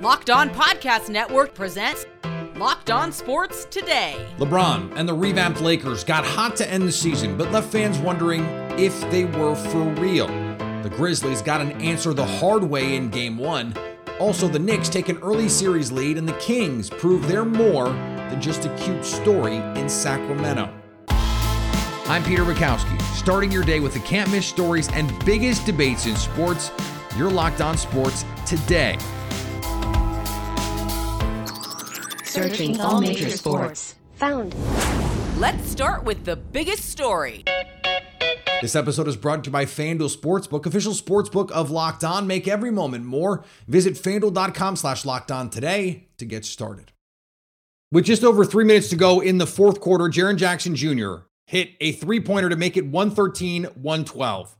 Locked On Podcast Network presents Locked On Sports Today. LeBron and the revamped Lakers got hot to end the season, but left fans wondering if they were for real. The Grizzlies got an answer the hard way in game one. Also, the Knicks take an early series lead, and the Kings prove they're more than just a cute story in Sacramento. I'm Peter Bukowski, starting your day with the can't miss stories and biggest debates in sports. You're locked on sports today. Searching all major sports. Found. Let's start with the biggest story. This episode is brought to you by FanDuel Sportsbook, official sportsbook of Locked On. Make every moment more. Visit fanduel.com slash locked on today to get started. With just over three minutes to go in the fourth quarter, Jaren Jackson Jr. hit a three pointer to make it 113 112.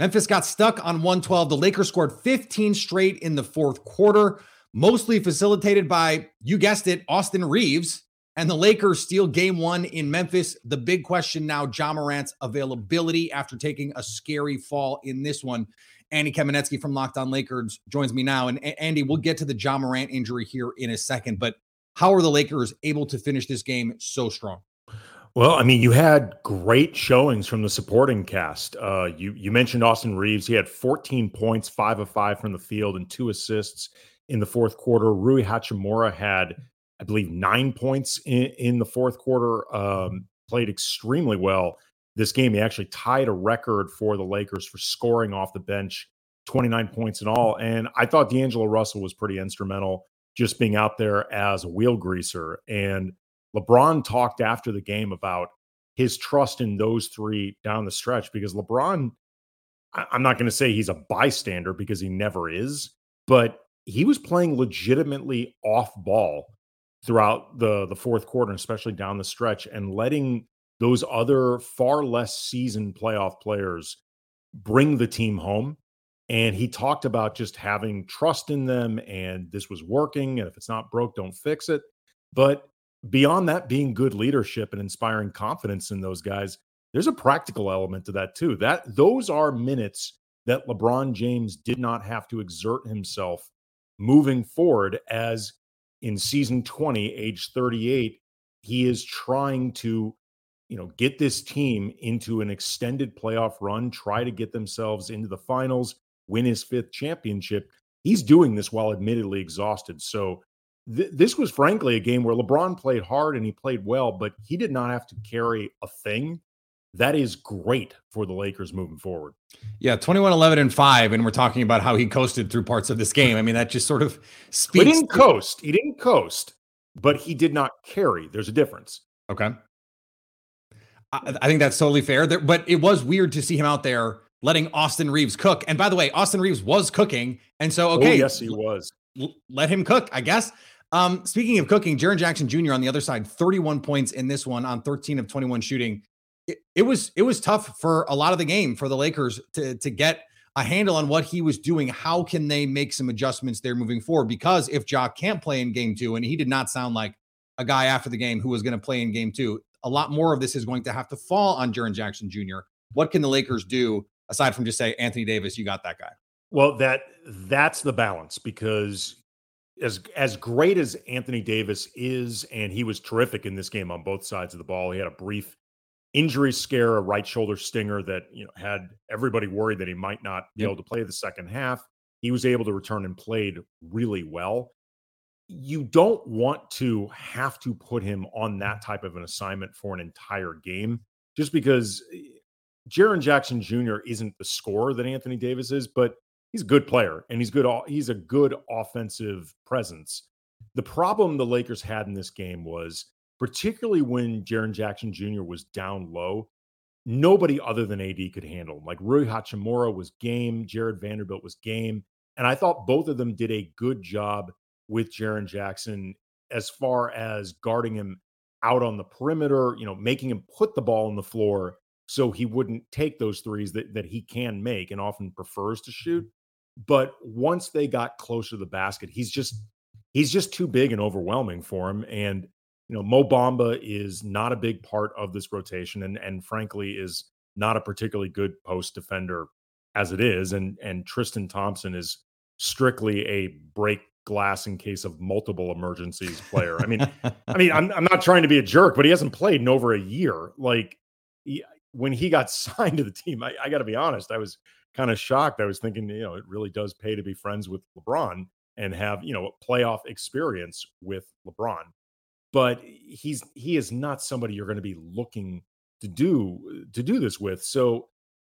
Memphis got stuck on 112. The Lakers scored 15 straight in the fourth quarter mostly facilitated by, you guessed it, Austin Reaves. And the Lakers steal game one in Memphis. The big question now Ja Morant's availability after taking a scary fall in this one. Andy Kamenetsky from Locked On Lakers joins me now. And Andy, we'll get to the Ja Morant injury here in a second, but how are the Lakers able to finish this game so strong? Well, I mean, you had great showings from the supporting cast. Uh, you you mentioned Austin Reaves; He had 14 points, five of five from the field, and two assists in the fourth quarter. Rui Hachimura had, I believe, nine points in, in the fourth quarter, um, played extremely well this game. He actually tied a record for the Lakers for scoring off the bench, 29 points in all. And I thought D'Angelo Russell was pretty instrumental just being out there as a wheel greaser. And LeBron talked after the game about his trust in those three down the stretch because LeBron, I'm not going to say he's a bystander because he never is, but he was playing legitimately off ball throughout the the fourth quarter, especially down the stretch, and letting those other far less seasoned playoff players bring the team home. And he talked about just having trust in them and this was working. And if it's not broke, don't fix it. But beyond that being good leadership and inspiring confidence in those guys, there's a practical element to that too. That those are minutes that LeBron James did not have to exert himself moving forward as in season 20 age 38 he is trying to you know get this team into an extended playoff run try to get themselves into the finals win his fifth championship. He's doing this while admittedly exhausted. So th- this was frankly a game where lebron played hard and he played well but he did not have to carry a thing that is great for the Lakers moving forward. Yeah, 21 11 and 5 and we're talking about how he coasted through parts of this game. I mean, that just sort of speaks He didn't to- coast. He didn't coast, but he did not carry. There's a difference. Okay. I, I think that's totally fair. There, but it was weird to see him out there letting Austin Reaves cook. And by the way, Austin Reaves was cooking. And so oh, okay, oh, yes, he was. L- let him cook, I guess. Um, speaking of cooking, Jaren Jackson Jr. on the other side, 31 points in this one on 13 of 21 shooting it, was it was tough for a lot of the game for the Lakers to to get a handle on what he was doing. How can they make some adjustments there moving forward? Because if Jock can't play in game two, and he did not sound like a guy after the game who was going to play in game two, a lot more of this is going to have to fall on Jaren Jackson Jr. What can the Lakers do aside from just say Anthony Davis, you got that guy? Well, that that's the balance because as as great as Anthony Davis is, and he was terrific in this game on both sides of the ball. He had a brief injury scare, a right shoulder stinger that you know had everybody worried that he might not be yep. able to play the second half. He was able to return and played really well. You don't want to have to put him on that type of an assignment for an entire game, just because eh, Jaren Jackson Jr. isn't the scorer that Anthony Davis is, but he's a good player and he's good. He's a good offensive presence. The problem the Lakers had in this game was particularly when Jaren Jackson Jr. was down low. Nobody other than AD could handle him. Like Rui Hachimura was game, Jarred Vanderbilt was game. And I thought both of them did a good job with Jaren Jackson as far as guarding him out on the perimeter, you know, making him put the ball on the floor so he wouldn't take those threes that, that he can make and often prefers to mm-hmm. shoot. But once they got closer to the basket, he's just he's just too big and overwhelming for him. And you know, Mo Bamba is not a big part of this rotation, and and frankly is not a particularly good post defender as it is, and and Tristan Thompson is strictly a break glass in case of multiple emergencies player. I mean, I mean, I'm I'm not trying to be a jerk, but he hasn't played in over a year. Like he, when he got signed to the team, I, I got to be honest, I was kind of shocked. I was thinking, you know, it really does pay to be friends with LeBron and have you know playoff experience with LeBron. But he's he is not somebody you're going to be looking to do to do this with. So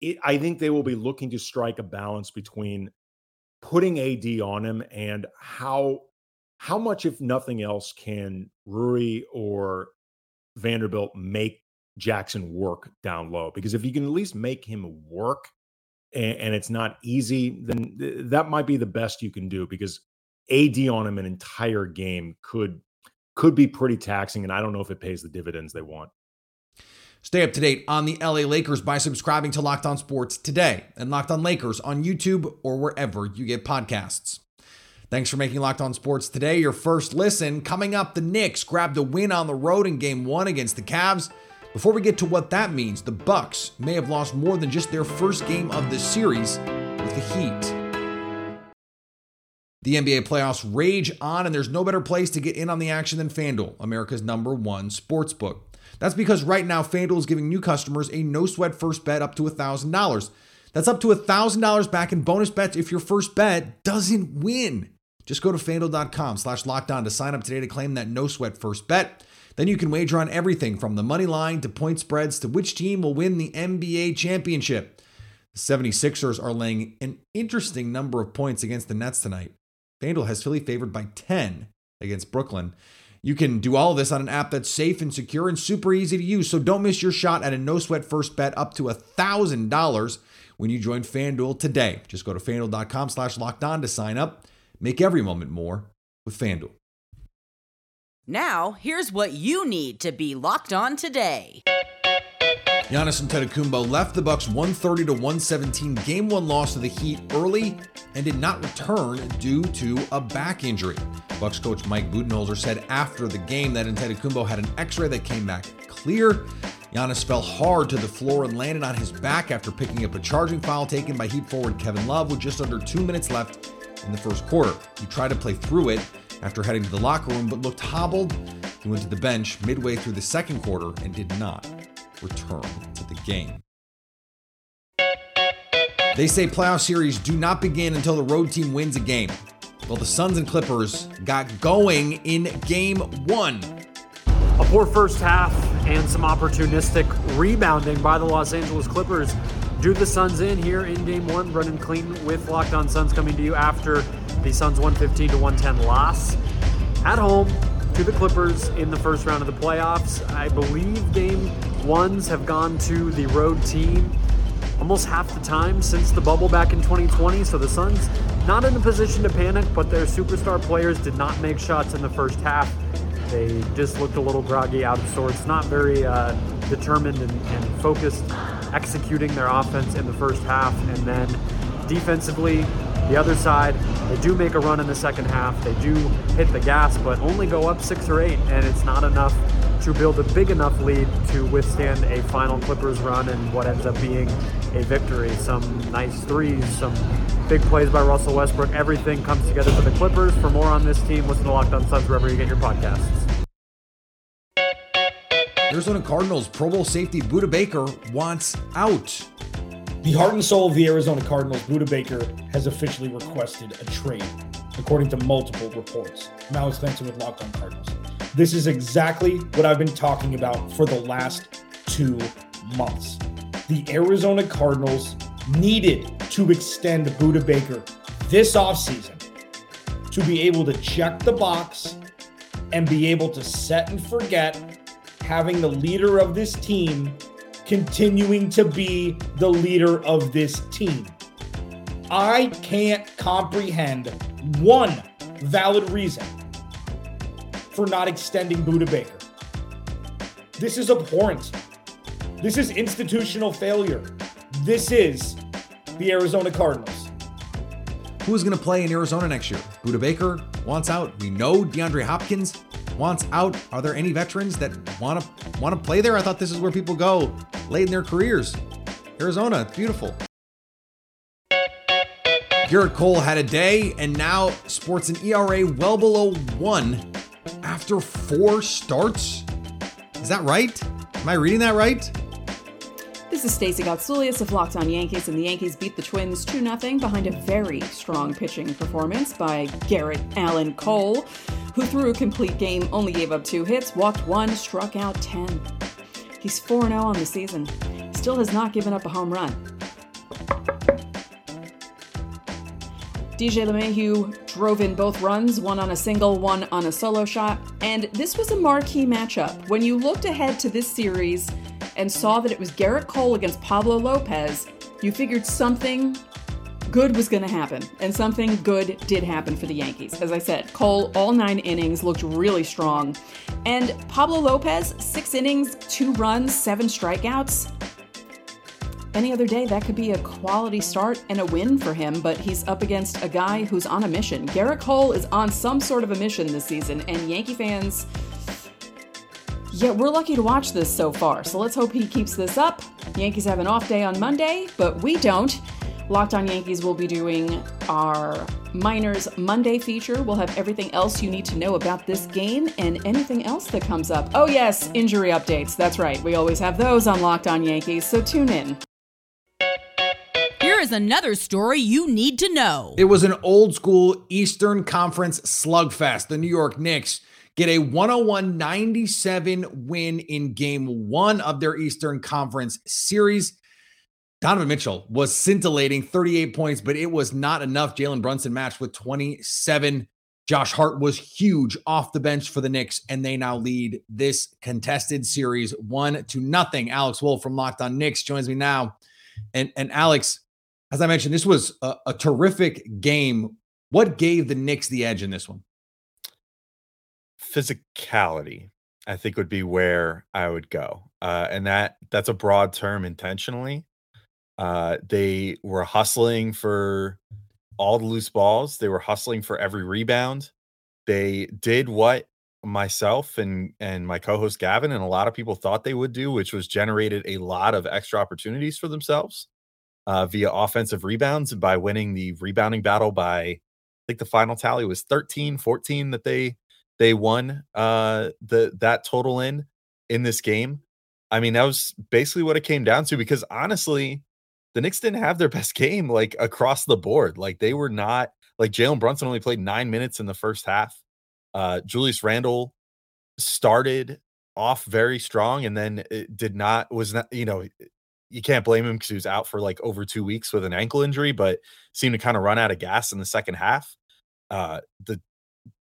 it, I think they will be looking to strike a balance between putting AD on him and how how much, if nothing else, can Rui or Vanderbilt make Jackson work down low? Because if you can at least make him work and, and it's not easy, then th- that might be the best you can do because AD on him an entire game could could be pretty taxing, and I don't know if it pays the dividends they want. Stay up to date on the LA Lakers by subscribing to Locked On Sports today and Locked On Lakers on YouTube or wherever you get podcasts. Thanks for making Locked On Sports today your first listen. Coming up, the Knicks grabbed a win on the road in game 1 against the Cavs. Before we get to what that means, the Bucks may have lost more than just their first game of the series with the Heat. The NBA playoffs rage on, and there's no better place to get in on the action than FanDuel, America's number one sports book. That's because right now FanDuel is giving new customers a no sweat first bet up to $1,000. That's up to $1,000 back in bonus bets if your first bet doesn't win. Just go to fanduel.com slash lockdown to sign up today to claim that no sweat first bet. Then you can wager on everything from the money line to point spreads to which team will win the NBA championship. The 76ers are laying an interesting number of points against the Nets tonight. FanDuel has Philly favored by 10 against Brooklyn. You can do all this on an app that's safe and secure and super easy to use. So don't miss your shot at a no sweat first bet up to $1,000 when you join FanDuel today. Just go to fanduel.com slash locked on to sign up. Make every moment more with FanDuel. Now, here's what you need to be locked on today. Giannis Antetokounmpo left the Bucks 130 to 117 game 1 loss to the Heat early and did not return due to a back injury. Bucks coach Mike Budenholzer said after the game that Antetokounmpo had an x-ray that came back clear. Giannis fell hard to the floor and landed on his back after picking up a charging foul taken by Heat forward Kevin Love with just under 2 minutes left in the first quarter. He tried to play through it after heading to the locker room but looked hobbled. He went to the bench midway through the second quarter and did not return to the game. They say playoff series do not begin until the road team wins a game. Well, the Suns and Clippers got going in game one. A poor first half and some opportunistic rebounding by the Los Angeles Clippers do the Suns in here in game one. Brendan Clean with Locked On Suns coming to you after the Suns 115 to 110 loss at home to the Clippers in the first round of the playoffs. I believe game ones have gone to the road team almost half the time since the bubble back in 2020. So the Suns not in a position to panic, but their superstar players did not make shots in the first half. They just looked a little groggy, out of sorts, not very uh, determined and, and focused, executing their offense in the first half. And then defensively, the other side, they do make a run in the second half. They do hit the gas, but only go up six or eight, and it's not enough to build a big enough lead to withstand a final Clippers run and what ends up being a victory. Some nice threes, some big plays by Russell Westbrook. Everything comes together for the Clippers. For more on this team, listen to Locked On Suns wherever you get your podcasts. Arizona Cardinals Pro Bowl safety Budda Baker wants out. The heart and soul of the Arizona Cardinals, Budda Baker, has officially requested a trade, according to multiple reports. It's Spencer with Locked On Cardinals. This is exactly what I've been talking about for the last two months. The Arizona Cardinals needed to extend Budda Baker this offseason to be able to check the box and be able to set and forget having the leader of this team continuing to be the leader of this team. I can't comprehend one valid reason for not extending Budda Baker. This is abhorrent. This is institutional failure. This is the Arizona Cardinals. Who is going to play in Arizona next year? Budda Baker wants out. We know DeAndre Hopkins wants out. Are there any veterans that want to want to play there? I thought this is where people go late in their careers. Arizona, it's beautiful. Gerrit Cole had a day and now sports an ERA well below one after four starts. Is that right? Am I reading that right? This is Stacey Gotsulias of Locked On Yankees, and the Yankees beat the Twins 2 0 behind a very strong pitching performance by Gerrit Alan Cole, who threw a complete game, only gave up two hits, walked one, struck out 10. He's 4 0 on the season, still has not given up a home run. DJ LeMahieu drove in both runs, one on a single, one on a solo shot, and this was a marquee matchup. When you looked ahead to this series and saw that it was Gerrit Cole against Pablo Lopez, you figured something good was going to happen, and something good did happen for the Yankees. As I said, Cole, all nine innings, looked really strong. And Pablo Lopez, six innings, two runs, seven strikeouts any other day, that could be a quality start and a win for him, but he's up against a guy who's on a mission. Gerrit Cole is on some sort of a mission this season, and Yankee fans, yeah, we're lucky to watch this so far, so let's hope he keeps this up. Yankees have an off day on Monday, but we don't. Locked on Yankees will be doing our Minors Monday feature. We'll have everything else you need to know about this game and anything else that comes up. Oh, yes, injury updates. That's right. We always have those on Locked on Yankees, so tune in. Here is another story you need to know. It was an old school Eastern Conference slugfest. The New York Knicks get a 101 97 win in game one of their Eastern Conference series. Donovan Mitchell was scintillating 38 points, but it was not enough. Jalen Brunson matched with 27. Josh Hart was huge off the bench for the Knicks, and they now lead this contested series one to nothing. Alex Wolf from Locked On Knicks joins me now. And, and Alex, as I mentioned, this was a, a terrific game. What gave the Knicks the edge in this one? Physicality, I think, would be where I would go, uh, and that that's a broad term intentionally. Uh, they were hustling for all the loose balls. They were hustling for every rebound. They did what myself and and my co-host Gavin and a lot of people thought they would do, which was generated a lot of extra opportunities for themselves uh, via offensive rebounds and by winning the rebounding battle by I think the final tally was 13 14 that they they won uh the that total in in this game. I mean, that was basically what it came down to because honestly, the Knicks didn't have their best game like across the board. Like they were not like Jalen Brunson only played nine minutes in the first half. Uh Julius Randle started off very strong and then it did not was not you know you can't blame him because he was out for like over two weeks with an ankle injury, but seemed to kind of run out of gas in the second half. Uh, the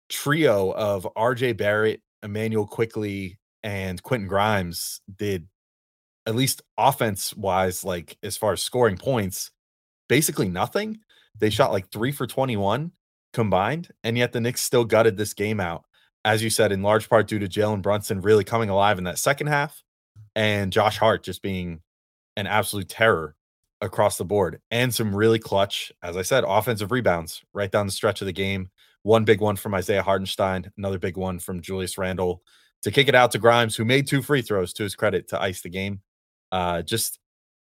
trio of RJ Barrett, Immanuel Quickley, and Quentin Grimes did at least offense wise, like as far as scoring points, basically nothing. They shot like three for 21 combined, and yet the Knicks still gutted this game out. As you said, in large part due to Jalen Brunson really coming alive in that second half and Josh Hart just being an absolute terror across the board and some really clutch, as I said, offensive rebounds right down the stretch of the game. One big one from Isaiah Hartenstein, another big one from Julius Randle to kick it out to Grimes, who made two free throws to his credit to ice the game. Uh, just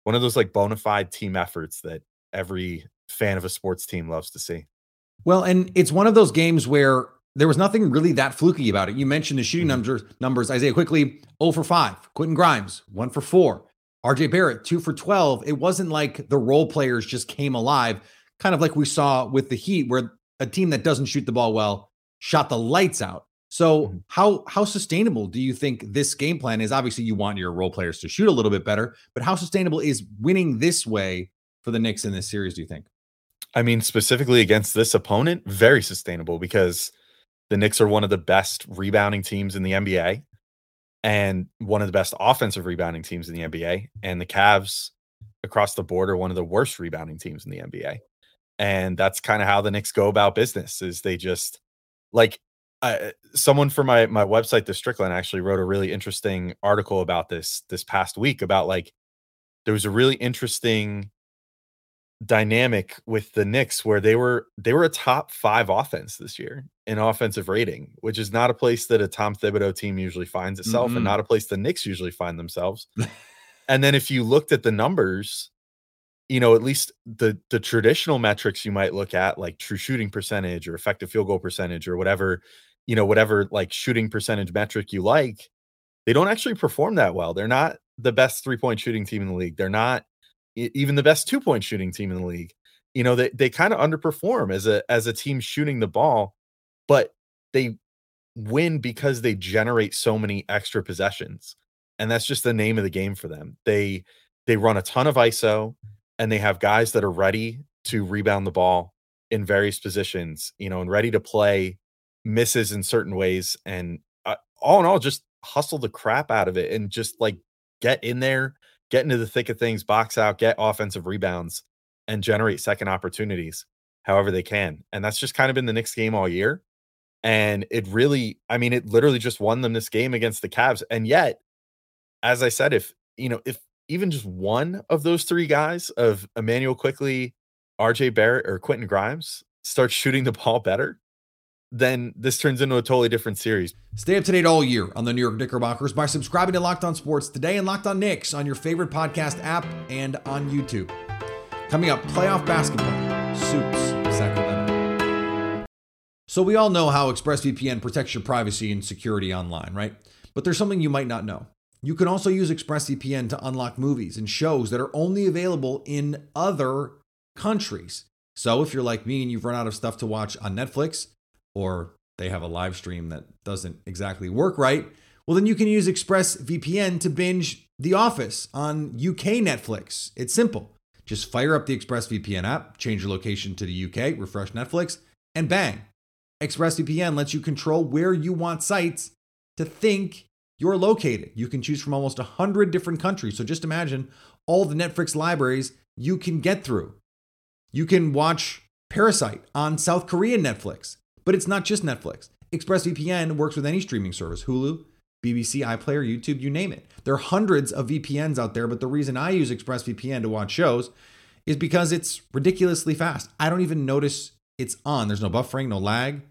one of those like bona fide team efforts that every fan of a sports team loves to see. Well, and it's one of those games where there was nothing really that fluky about it. You mentioned the shooting mm-hmm. numbers. Numbers. Isaiah Quickley 0 for 5. Quentin Grimes, 1 for 4. RJ Barrett, two for 12. It wasn't like the role players just came alive, kind of like we saw with the Heat, where a team that doesn't shoot the ball well shot the lights out. So mm-hmm. how how sustainable do you think this game plan is? Obviously, you want your role players to shoot a little bit better, but how sustainable is winning this way for the Knicks in this series? Do you think? I mean, specifically against this opponent, very sustainable because the Knicks are one of the best rebounding teams in the NBA and one of the best offensive rebounding teams in the NBA. And the Cavs across the board are one of the worst rebounding teams in the NBA. And that's kind of how the Knicks go about business is they just like uh, someone for my my website, the Strickland, actually wrote a really interesting article about this this past week about like there was a really interesting dynamic with the Knicks where they were they were a top five offense this year in offensive rating, which is not a place that a Tom Thibodeau team usually finds itself, mm-hmm. and not a place the Knicks usually find themselves. and then if you looked at the numbers, you know, at least the the traditional metrics you might look at, like true shooting percentage or effective field goal percentage or whatever, you know, whatever like shooting percentage metric you like, they don't actually perform that well. They're not the best three point shooting team in the league. They're not even the best two point shooting team in the league. You know, they they kind of underperform as a as a team shooting the ball, but they win because they generate so many extra possessions. And that's just the name of the game for them. They they run a ton of ISO and they have guys that are ready to rebound the ball in various positions, you know, and ready to play misses in certain ways and uh, all in all just hustle the crap out of it and just like get in there, get into the thick of things, box out, get offensive rebounds and generate second opportunities however they can. And that's just kind of been the Knicks game all year. And it really, I mean, it literally just won them this game against the Cavs. And yet, as I said, if you know, if even just one of those three guys of Immanuel Quickley, RJ Barrett, or Quentin Grimes starts shooting the ball better, then this turns into a totally different series. Stay up to date all year on the New York Knickerbockers by subscribing to Locked On Sports today and Locked On Knicks on your favorite podcast app and on YouTube. Coming up, playoff basketball, Soups, Sacramento. So we all know how ExpressVPN protects your privacy and security online, right? But there's something you might not know. You can also use ExpressVPN to unlock movies and shows that are only available in other countries. So if you're like me and you've run out of stuff to watch on Netflix, or they have a live stream that doesn't exactly work right, well, then you can use ExpressVPN to binge The Office on UK Netflix. It's simple. Just fire up the ExpressVPN app, change your location to the UK, refresh Netflix, and bang. ExpressVPN lets you control where you want sites to think you're located. You can choose from almost 100 different countries. So just imagine all the Netflix libraries you can get through. You can watch Parasite on South Korean Netflix, but it's not just Netflix. ExpressVPN works with any streaming service Hulu, BBC, iPlayer, YouTube, you name it. There are hundreds of VPNs out there, but the reason I use ExpressVPN to watch shows is because it's ridiculously fast. I don't even notice it's on. There's no buffering, no lag.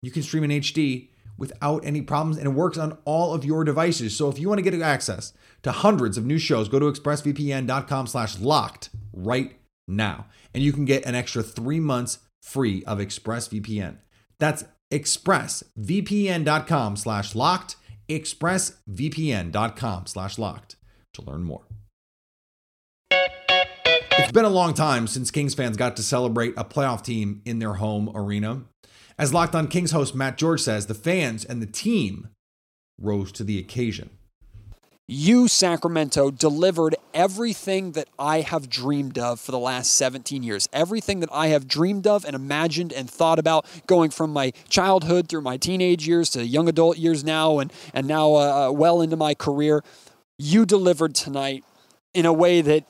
You can stream in HD without any problems and it works on all of your devices. So if you want to get access to hundreds of new shows, go to expressvpn.com slash locked right now. And you can get an extra three months free of ExpressVPN. That's expressvpn.com slash locked, expressvpn.com slash locked to learn more. It's been a long time since Kings fans got to celebrate a playoff team in their home arena. As Locked On Kings host Matt George says, the fans and the team rose to the occasion. You, Sacramento, delivered everything that I have dreamed of for the last 17 years. Everything that I have dreamed of and imagined and thought about going from my childhood through my teenage years to young adult years now and, and now uh, uh well into my career. You delivered tonight in a way that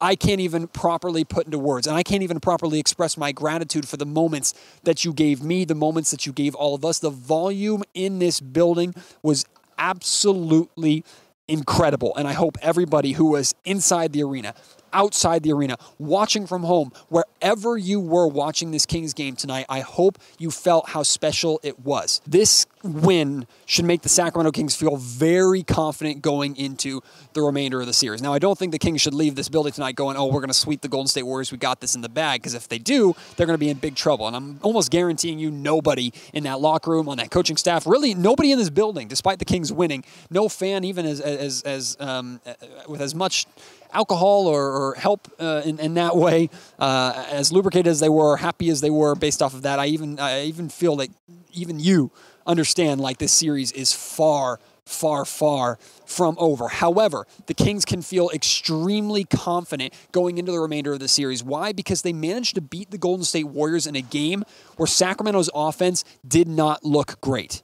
I can't even properly put into words, and I can't even properly express my gratitude for the moments that you gave me, the moments that you gave all of us. The volume in this building was absolutely incredible. And I hope everybody who was inside the arena, outside the arena, watching from home, wherever you were watching this Kings game tonight, I hope you felt how special it was. This win should make the Sacramento Kings feel very confident going into the remainder of the series. Now, I don't think the Kings should leave this building tonight going, oh, we're going to sweep the Golden State Warriors. We got this in the bag. Because if they do, they're going to be in big trouble. And I'm almost guaranteeing you nobody in that locker room, on that coaching staff, really nobody in this building, despite the Kings winning, no fan even as, as, as um, with as much alcohol or, or help uh, in, in, that way, uh, as lubricated as they were, happy as they were based off of that. I even I even feel that even you understand like this series is far, far, far from over. However, the Kings can feel extremely confident going into the remainder of the series. Why? Because they managed to beat the Golden State Warriors in a game where Sacramento's offense did not look great.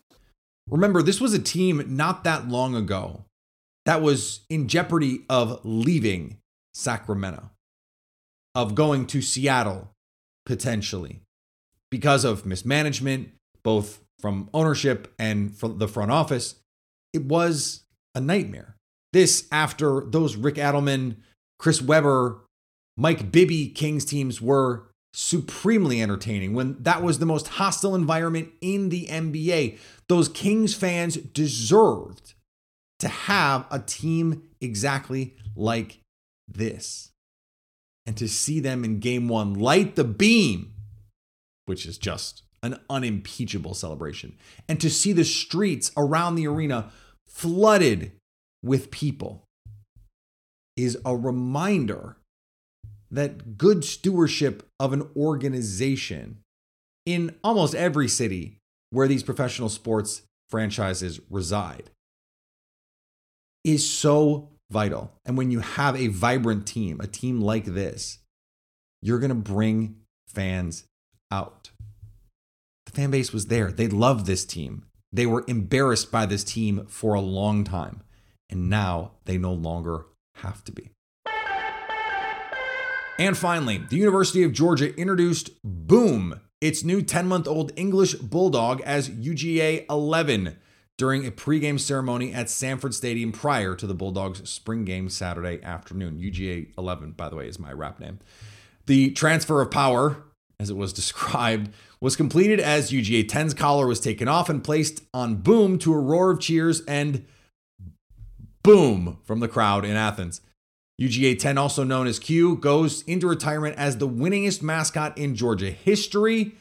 Remember, this was a team not that long ago that was in jeopardy of leaving Sacramento, of going to Seattle potentially because of mismanagement, both from ownership and from the front office, it was a nightmare. This after those Rick Adelman, Chris Webber, Mike Bibby Kings teams were supremely entertaining when that was the most hostile environment in the NBA. Those Kings fans deserved to have a team exactly like this. And to see them in game one light the beam, which is just an unimpeachable celebration, and to see the streets around the arena flooded with people is a reminder that good stewardship of an organization in almost every city where these professional sports franchises reside is so vital. And when you have a vibrant team, a team like this, you're going to bring fans out. The fan base was there. They loved this team. They were embarrassed by this team for a long time. And now they no longer have to be. And finally, the University of Georgia introduced Boom, its new 10 month old English Bulldog, as UGA 11 during a pregame ceremony at Sanford Stadium prior to the Bulldogs spring game Saturday afternoon. UGA 11, by the way, is my rap name. The transfer of power, as it was described, was completed as UGA 10's collar was taken off and placed on boom to a roar of cheers and boom from the crowd in Athens. UGA 10, also known as Q, goes into retirement as the winningest mascot in Georgia history.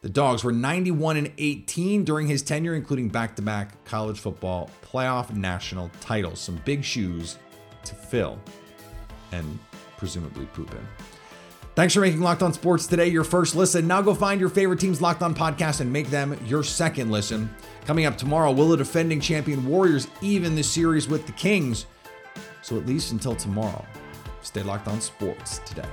The Dogs were 91 and 18 during his tenure, including back to back college football playoff national titles. Some big shoes to fill and presumably poop in. Thanks for making Locked On Sports today your first listen. Now go find your favorite team's Locked On podcast and make them your second listen. Coming up tomorrow, will the defending champion Warriors even the series with the Kings? So at least until tomorrow, stay locked on sports today.